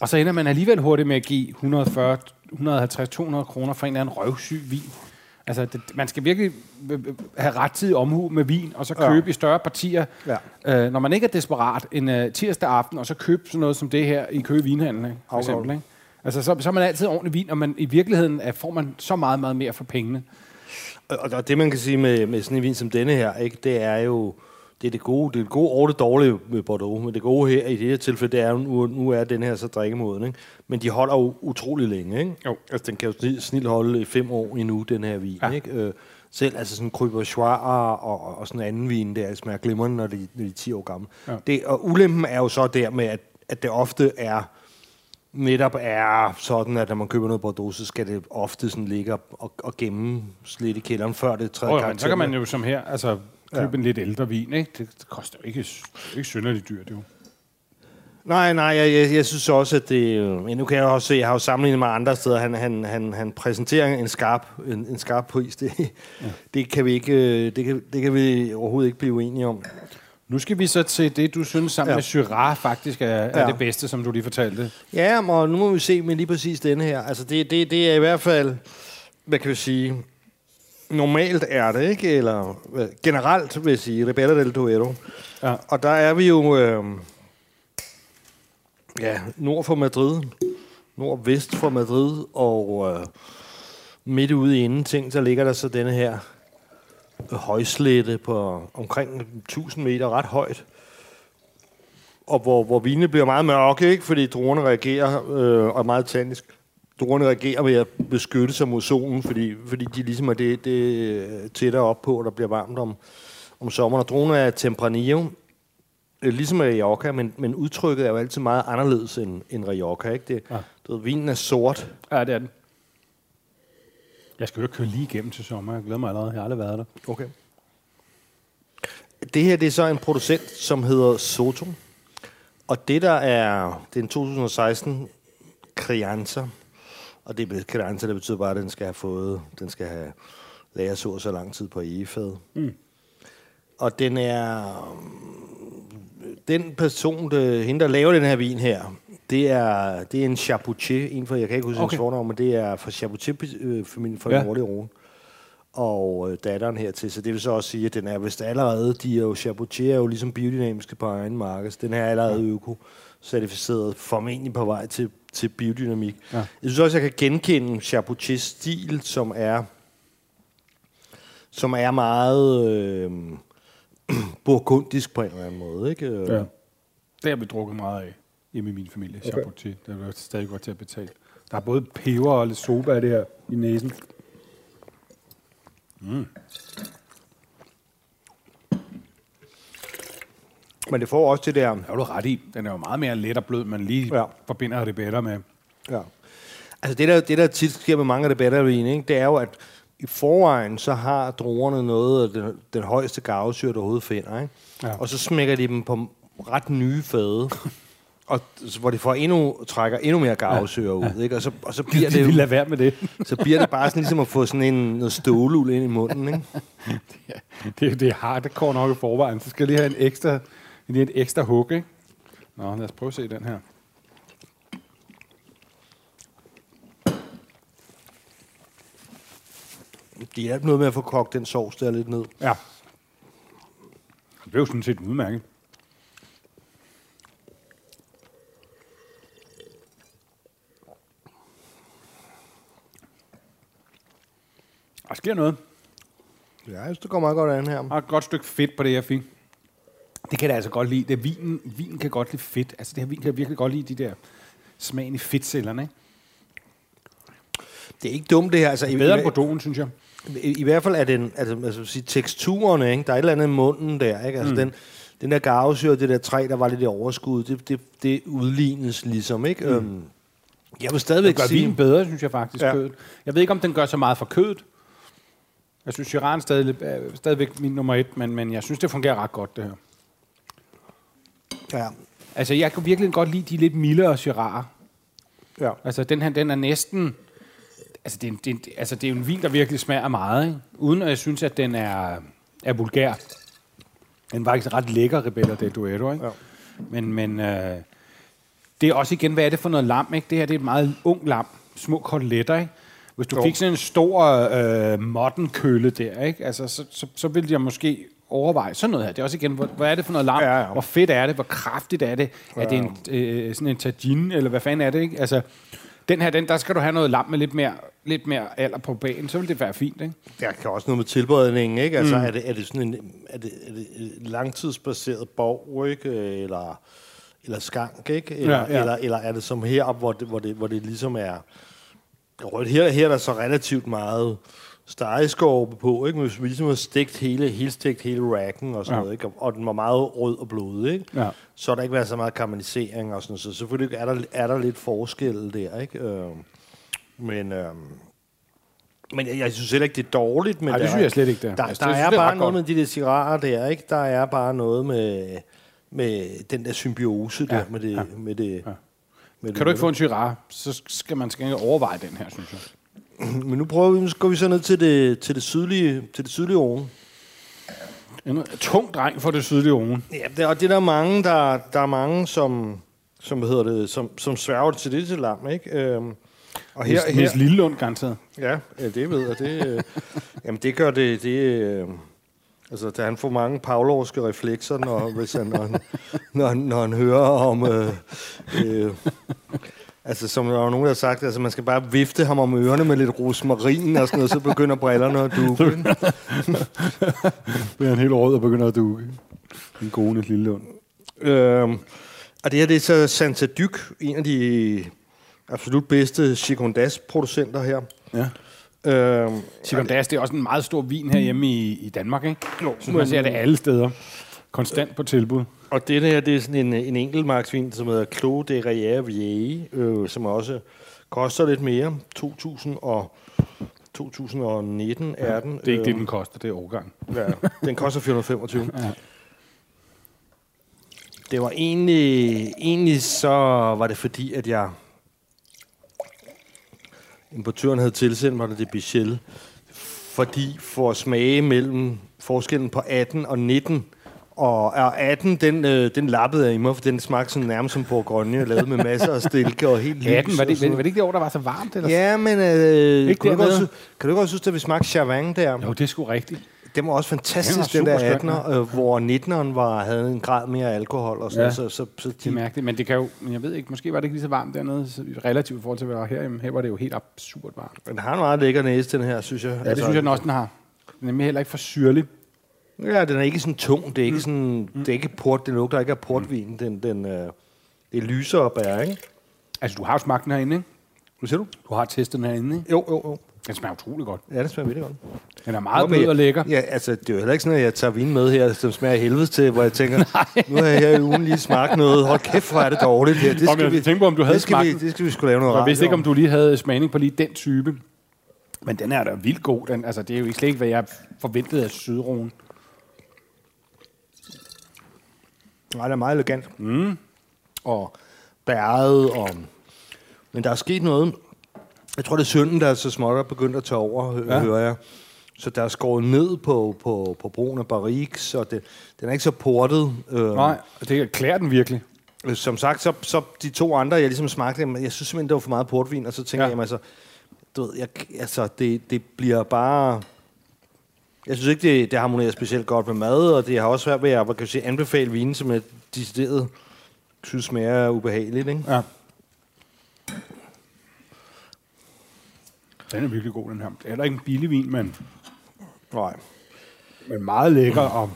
Og så ender man alligevel hurtigt med at give 140, 150, 200 kroner for en eller anden røvsyg vin. Altså, det, man skal virkelig øh, øh, have rettidig omhu med vin, og så Ja. købe i større partier, Ja. øh, når man ikke er desperat, en øh, tirsdag aften, og så købe sådan noget som det her i Køge Vinhandel, ikke? for eksempel. Ikke? Altså, så, så er man altid ordentlig vin, og man, i virkeligheden er, får man så meget, meget mere for pengene. Og og det, man kan sige med, med sådan en vin som denne her, ikke, det er jo det, er det gode, det er det gode og det dårlige med Bordeaux. Men det gode her i det her tilfælde, det er nu, nu er den her så drikkemoden. Ikke? Men de holder jo utrolig længe. Ikke? Jo. Altså, den kan jo snilt holde i fem år endnu, den her vin. Ja. Ja. Ikke? Øh, selv altså sådan Crubois og, og, og sådan en anden vin, der smager glimrende, når de, når de er 10 år gamle. Ja. Det, og ulempen er jo så der med, at, at det ofte er netop er sådan, at når man køber noget Bordeaux, så skal det ofte sådan ligge og, og, gemme lidt i kælderen, før det træder Og, karakter. men så kan man jo som her, altså købe Ja. en lidt ældre vin, ikke? Det, det koster jo ikke, er ikke synderligt dyrt, jo. Nej, nej, jeg, jeg, jeg synes også, at det... øh, Men nu kan jeg også se, jeg har jo sammenlignet med andre steder, han, han, han, han præsenterer en skarp, en, en skarp pris. Det, ja. det, kan vi ikke, øh, det, kan, det kan vi overhovedet ikke blive uenige om. Nu skal vi så til det, du synes sammen ja. Ja. med Syrah faktisk er, er Ja. det bedste, som du lige fortalte. Ja, og nu må vi se med lige præcis denne her. Altså, det, det, det er i hvert fald, hvad kan vi sige, normalt er det, ikke? Eller hvad- generelt vil jeg sige, Rebella del Duero. Ja. Og der er vi jo, øh, ja, nord for Madrid, nordvest for Madrid, og øh, midt ude i ingenting, så ligger der så denne her højslette på omkring 1000 meter, ret højt. og hvor, hvor vinene bliver meget mørke, ikke? fordi druerne reagerer, øh, og er meget tannisk. Druerne reagerer ved at beskytte sig mod solen, fordi, fordi de ligesom er det, det tættere op på, og der bliver varmt om, om sommeren. Og druerne er Tempranillo, øh, ligesom Rioja, men, men udtrykket er jo altid meget anderledes end, end Rioja. Ikke? Det, ja. du ved, vinen er sort. Ja, det er den. Jeg skal jo køre lige igennem til sommer. Jeg glæder mig allerede. Jeg har aldrig været der. Okay. Det her det er så en producent, som hedder Soto. Og det der er, det er en 2016 Crianza. Og det er Crianza, det betyder bare, at den skal have fået, den skal have lager så så lang tid på egefad. Mm. Og den er, den person, det, hende der laver den her vin her, det er, det er en Chapoutier, en for, jeg kan ikke huske okay. fornavn, men det er fra Chapoutier-familien fra ja. Nordlige Rune. Og øh, datteren hertil, så det vil så også sige, at den er vist allerede, de er jo, Chapoutier er jo ligesom biodynamiske på egen marked, den her er allerede øko-certificeret, formentlig på vej til, til biodynamik. Ja. Jeg synes også, jeg kan genkende Chapoutiers stil, som er, som er meget øh, (clears throat) burgundisk på en eller anden måde. Ikke? Ja. Det har vi drukket meget af hjemme i min familie. Okay. Chapoutier. Det er stadig godt til at betale. Der er både peber og lidt soba af det her i næsen. Mm. Men det får også det der... Det er du ret i. Den er jo meget mere let og blød, men lige ja. forbinder det bedre med. Ja. Altså det der, det der tit sker med mange bedre vin, ikke, det er jo, at i forvejen, så har druerne noget af den, den højeste gavsyre, der overhovedet finder. Ikke? Ja. Og så smækker de dem på ret nye fade. Og hvor de får endnu, trækker endnu mere gavsøger ud, ja. ikke? Og så, og så (laughs) bliver det... De lade være med det. (laughs) så bliver det bare sådan ligesom at få sådan en noget stålul ind i munden, ikke? det, (laughs) det er hardcore nok i forvejen. Så skal lige have en ekstra, lige et ekstra hug, ikke? Nå, lad os prøve at se den her. Det er noget med at få kogt den sovs der lidt ned. Ja. Det er jo sådan set udmærket. Der sker noget. Ja, jeg synes, det går meget godt an her. Der er et godt stykke fedt på det, jeg fik. Det kan jeg altså godt lide. Det vinen, vinen kan godt lide fedt. Altså, det her vin kan virkelig godt lide de der smagen i fedtcellerne, ikke? Det er ikke dumt, det her. Altså, det er bedre end Bordeaux, synes jeg. I, I hvert fald er den, altså, altså sige, teksturerne, ikke? der er et eller andet i munden der. Ikke? Altså, mm. den, den der gavsyre, det der træ, der var lidt i overskud, det, det, det udlignes ligesom. Ikke? Mm. Øhm, jeg vil stadigvæk det gør sige... vin bedre, synes jeg faktisk, ja. kødet. Jeg ved ikke, om den gør så meget for kødet. Jeg synes, Shiraz stadig, er stadigvæk min nummer et, men, men jeg synes, det fungerer ret godt, det her. Ja. Altså, jeg kan virkelig godt lide de lidt mildere Shiraz. Ja. Altså, den her, den er næsten... Altså det, er, det, er, altså, det er en vin, der virkelig smager meget, ikke? uden at jeg synes, at den er, er vulgær. Den var faktisk ret lækker, Rebella del Duero, ikke? Ja. Men, men øh, det er også igen, hvad er det for noget lam, ikke? Det her det er et meget ung lam. Små koteletter, ikke? Hvis du jo. fik sådan en stor øh, modden-kølle der, ikke? Altså, så, så, så ville jeg måske overveje sådan noget her. Det er også igen, hvor, hvad er det for noget lam? Ja, ja. Hvor fedt er det? Hvor kraftigt er det? Ja. Er det en, øh, sådan en tagine, eller hvad fanden er det? Ikke? Altså, den her, den, der skal du have noget lam med lidt mere, lidt mere alder på banen, så vil det være fint, ikke? Der kan også noget med tilberedningen, ikke? Altså, mm. er, det, er det sådan en, er det, er det langtidsbaseret borg, ikke? Eller, eller skank, ikke? Eller, ja, ja. eller, eller er det som heroppe, hvor det, hvor det, hvor det ligesom er rødt? Her, her er der så relativt meget stegeskorpe på, ikke? Men hvis vi ligesom har stegt hele, helt stegt hele racken og sådan ja. noget, ikke? Og den var meget rød og blodig, ikke? Ja. Så har der ikke været så meget karamellisering og sådan noget. Så selvfølgelig er der, er der lidt forskel der, ikke? Øh, men... Øh, men jeg, jeg synes heller ikke, det er dårligt. Men Nej, det synes jeg slet ikke, det Der, altså, der, der er, er bare noget godt. med de der cigarer der, ikke? Der er bare noget med, med den der symbiose ja, der, med det... Ja. Med det ja. Med kan du ikke få en Syrah, så skal man skal overveje den her, synes jeg. Men nu prøver vi, så går vi så ned til det, til det sydlige, til det sydlige oven. En tung dreng for det sydlige oven. Ja, det, og det er der mange, der, der er mange, som, som, hvad hedder det, som, som sværger til det til lam, ikke? Øhm, og her, Mis, her, Lillelund, garanteret. Ja, ja, det ved jeg. Det, øh, jamen, det gør det... det øh, altså, da han får mange pavlovske reflekser, når, hvis han, når, han, når, han, når han hører om... Øh, øh, Altså, som der var nogen, der har sagt, altså, man skal bare vifte ham om ørerne med lidt rosmarin og sådan noget, så begynder brillerne at duke. bliver (laughs) han helt rød og begynder at duke. En gode lille lund. Øhm, Og det her det er så Santa Dyk, en af de absolut bedste Chicondas-producenter her. Ja. Øhm, Chicondas, det er også en meget stor vin herhjemme i, i Danmark, ikke? Jo, Så man ser det alle steder. Konstant på tilbud. Og det her, det er sådan en, en enkeltmarksvin, som hedder Clos de Rière Vieille, øh, som også koster lidt mere. 2000 og 2019 er den. Det er ikke det, Øh, den koster, det er årgang. Ja, den koster 425. Ja. Det var egentlig, egentlig så var det fordi, at jeg importøren havde tilsendt mig det Bichel, fordi for at smage mellem forskellen på 18 og 19, og og 18, den, øh, den lappede jeg i mig, for den smagte sådan nærmest som Bourgogne, lavet med masser af stilke og helt lys. 18, var det, var, var det ikke det år, der var så varmt? Eller? Ja, men øh, Ikke kunne du sy- kan du godt synes, at vi smagte Chavang der? Jo, det er sgu rigtigt. Det var også fantastisk, Den var den der superskøn, 18'er, øh, hvor 19'eren var, havde en grad mere alkohol og sådan Ja. så, så, så Det er de, mærkeligt, men det kan jo, men jeg ved ikke, måske var det ikke lige så varmt dernede, så relativt i forhold til, hvad der var herhjemme. Her var det jo helt absurd varmt. den har en meget lækker næse, den her, synes jeg. Altså, Ja, det synes jeg den også, den har. Den er nemlig heller ikke for syrlig. Ja, den er ikke sådan tung. Det er ikke sådan, det er ikke port, den lugter ikke af portvin. Den, den, øh, det er lyser og bær, ikke? Altså, du har jo smagt den herinde, ikke? Hvad siger du? Du har testet den herinde, ikke? Jo, jo, jo. Den smager utrolig godt. Ja, det smager virkelig godt. Den er meget blød og lækker. Ja, altså, det er jo heller ikke sådan, at jeg tager vin med her, som smager helvede til, hvor jeg tænker, (laughs) nu har jeg her i ugen lige smagt noget. Hold kæft, hvor er det dårligt her. Det Om jeg tænkte på, om du havde det skal, vi, smagt det skal vi skulle lave noget Jeg vidste ikke, om du lige havde smagning på lige den type. Men den er da vildt god. Den, altså, det er jo ikke slet ikke, hvad jeg forventede af Sydroen. Nej, det er meget elegant. Mm. Og bæret, og... Men der er sket noget. Jeg tror, det er synden, der er så småt er begyndt at tage over, Ja. hører jeg. Så der er skåret ned på, på, på brugen af barriques, og det, den er ikke så portet. Øh, Nej, det klæder den virkelig. Øh, Som sagt, så, så de to andre, jeg ligesom smagte, jamen, jeg synes simpelthen, det var for meget portvin, og så tænker Ja. jeg, jamen, altså, du ved, jeg, altså det, det bliver bare... Jeg synes ikke, det, det harmonerer specielt godt med mad, og det har også svært ved at hvad kan jeg sige, anbefale vinen, som jeg decideret synes smager ubehageligt. Ikke? Ja. Den er virkelig god, den her. Det er heller ikke en billig vin, men, Nej. men meget lækker og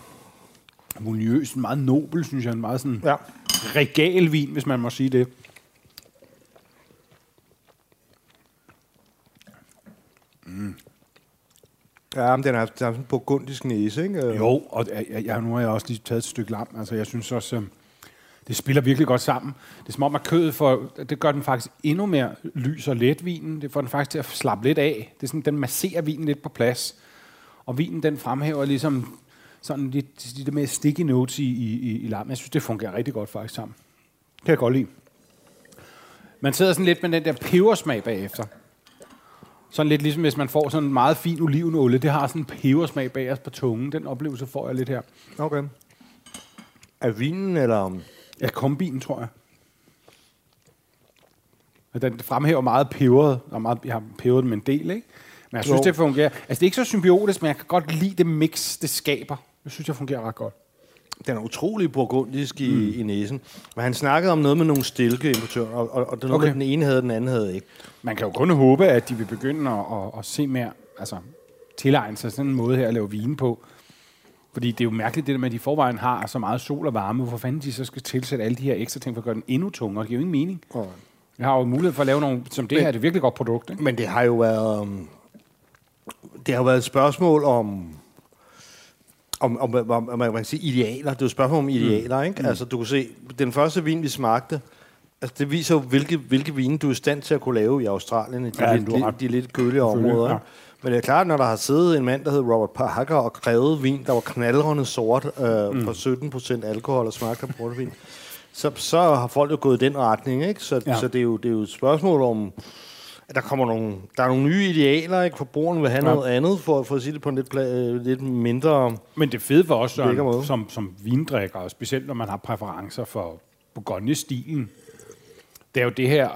harmoniøs. Meget nobel, synes jeg. En meget sådan Ja. regal vin, hvis man må sige det. Ja, men den har, den har sådan en burgundisk næse, ikke? Jo, og jeg, jeg, jeg, nu har jeg også lige taget et stykke lam. Altså, jeg synes også, øhm, det spiller virkelig godt sammen. Det er som om, at kødet får, det gør den faktisk endnu mere lys og let, vinen. Det får den faktisk til at slappe lidt af. Det er sådan, den masserer vinen lidt på plads. Og vinen, den fremhæver ligesom sådan lidt de der med sticky notes i, i, i, i lam. Jeg synes, det fungerer rigtig godt faktisk sammen. Det kan jeg godt lide. Man sidder sådan lidt med den der pebersmag bagefter. Sådan lidt ligesom hvis man får sådan en meget fin olivenolie. Det har sådan en pebersmag bagerst på tungen. Den oplevelse får jeg lidt her. Okay. Er vinen, eller... Ja, kombinen, tror jeg. Den fremhæver meget peberet, og meget, jeg har peberet med en del, ikke? Men jeg synes, Jo. det fungerer. Altså, det er ikke så symbiotisk, men jeg kan godt lide det mix, det skaber. Jeg synes, det fungerer ret godt. Den er utrolig burgundisk i, mm. i næsen. Men han snakkede om noget med nogle stilkeimportører, og, og, og det er noget, Okay. okay. den ene havde, den anden havde ikke. Man kan jo kun håbe, at de vil begynde at, at, at se mere, altså tilegne sig sådan en måde her at lave vin på. Fordi det er jo mærkeligt, det der med, at de i forvejen har så meget sol og varme. Hvorfor fanden de så skal tilsætte alle de her ekstra ting for at gøre den endnu tungere? Det giver jo ingen mening. Oh. Jeg har jo mulighed for at lave nogle, som det her, det er virkelig godt produkt. Ikke? Men det har jo været... Um, det har været et spørgsmål om... Om, om, om, om man kan sige idealer. Det er jo et spørgsmål om idealer, ikke? Mm. Altså, du kan se, den første vin, vi smagte, altså, det viser jo, hvilke, hvilke vine du er i stand til at kunne lave i Australien, i de, Ja, lidt, de lidt kølige områder. ja. Men det er klart, når der har siddet en mand, der hed Robert Parker, og krævede vin, der var knaldrende sort, øh, mm. på 17 procent alkohol og smagte af portvin, så, så har folk jo gået i den retning, ikke? Så, Ja. så det, er jo, det er jo et spørgsmål om, at der kommer nogle, der er nogle nye idealer, ikke? Forbrugeren vil have Ja. noget andet, for, for at sige det på en lidt, pla- øh, lidt mindre... Men det fede for os, Søren, som, som vindrikker, og specielt når man har præferencer for Bourgogne-stilen, det er jo det her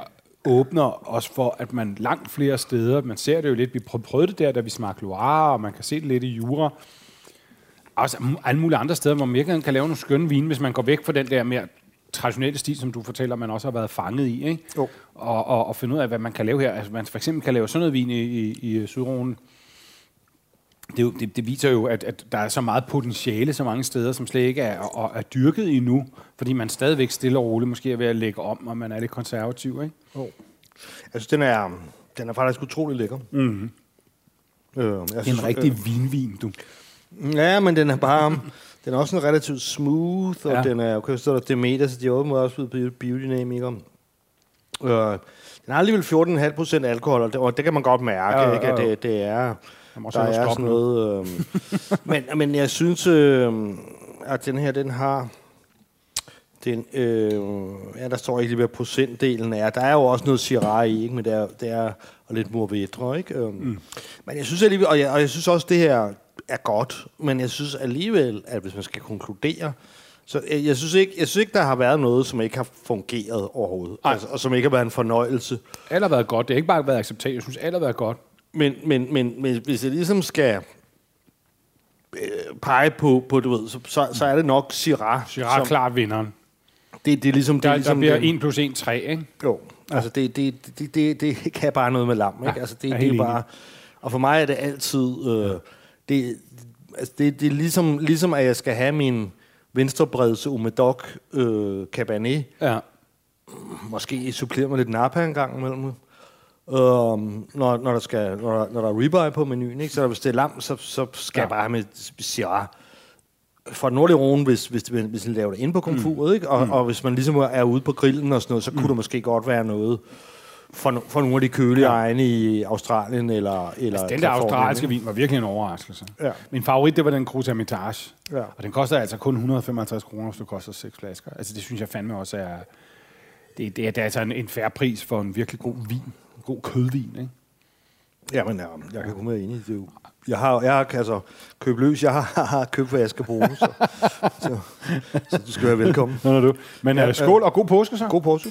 åbner også for, at man langt flere steder, man ser det jo lidt, vi prøv- prøvede det der, da vi smagte Loire, og man kan se det lidt i Jura, også alle mulige andre steder, hvor man virkelig kan lave nogle skønne vine, hvis man går væk fra den der mere traditionelle stil, som du fortæller, man også har været fanget i, ikke? Jo. Og, og, og finde ud af, hvad man kan lave her. Altså, man for eksempel kan lave sådan noget vin i, i, i Sydroen, det, jo- det, det viser jo, at, at der er så meget potentiale så mange steder, som slet ikke er, er, er dyrket endnu, fordi man stadigvæk stille og roligt måske er ved at lægge om, og man er lidt konservativ, ikke? Jeg synes, den er, den er faktisk utrolig lækker. Mm-hmm. Øh, jeg Det er synes, en rigtig vinvin, du. Øh, ja, men den er bare... den er også en relativt smooth, og Ja. ja. den er... Okay, så står der Demeter, så de er åbenbart også blevet biodynamikere. Øh, den har alligevel 14,5 procent alkohol, og det, og det kan man godt mærke, Ja, ja, ja, ikke, at ja. det, det er... Jeg må Der er stoppe sådan noget... Øh, (laughs) men, men jeg synes, øh, at den her, den har... Den, øh, ja, der står ikke lige, hvad procentdelen er. Der er jo også noget Syrah i, ikke? men det er, det er og lidt Mourvedre, ikke? Um, mm. Men jeg synes alligevel, og jeg, og jeg synes også, det her er godt, men jeg synes alligevel, at hvis man skal konkludere, så jeg, jeg, synes ikke, jeg synes ikke, der har været noget, som ikke har fungeret overhovedet, altså, og som ikke har været en fornøjelse. Alt har været godt. Det har ikke bare været accepteret. Jeg synes, alt har været godt. Men, men, men, men hvis jeg ligesom skal øh, pege på, på du ved, så, så, så er det nok Syrah. Syrah er klart vinderen. Det, det er ligesom... Det Der, er der ligesom bliver den- 1 plus 1, 3, ikke? Jo, altså det, det, det, det, det (laughs) kan bare noget med lam, ikke? Ja, altså det, er det er bare... Og for mig er det altid... Øh, det, altså det, det er ligesom, ligesom, at jeg skal have min venstrebreds Umedoc øh, Cabernet. Ja. Måske supplere med lidt Napa en gang imellem. Um, når, når, der skal, når, der, når der er ribeye på menuen, ikke? så hvis det er lam, så, så skal Ja. jeg bare have med. For nordlig Rhone, hvis, hvis, hvis, hvis man laver det ind på komfuret, mm. ikke? Og, mm. og hvis man ligesom er ude på grillen og sådan noget, så kunne der måske godt være noget for, no- for nogle af de kølige Ja. egne i Australien eller, eller Altså, den der australske vin var virkelig en overraskelse. Ja. Min favorit, det var den Cruz Hermitage. Ja. Og den koster altså kun 155 kroner, hvis du koster seks flasker. Altså, det synes jeg fandme også er... Det, det, er, det er altså en, en færre pris for en virkelig god vin. God kødvin, ikke? Jamen, ja, jeg kan kun være enig. Det er jo, jeg har, jeg har altså, købt løs, jeg har, har købt, skal bruge, så, så, så du skal være velkommen. Nå, du. Men ja, Ja, uh, skål og god påske så. God påske.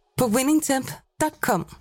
på winningtemp.com.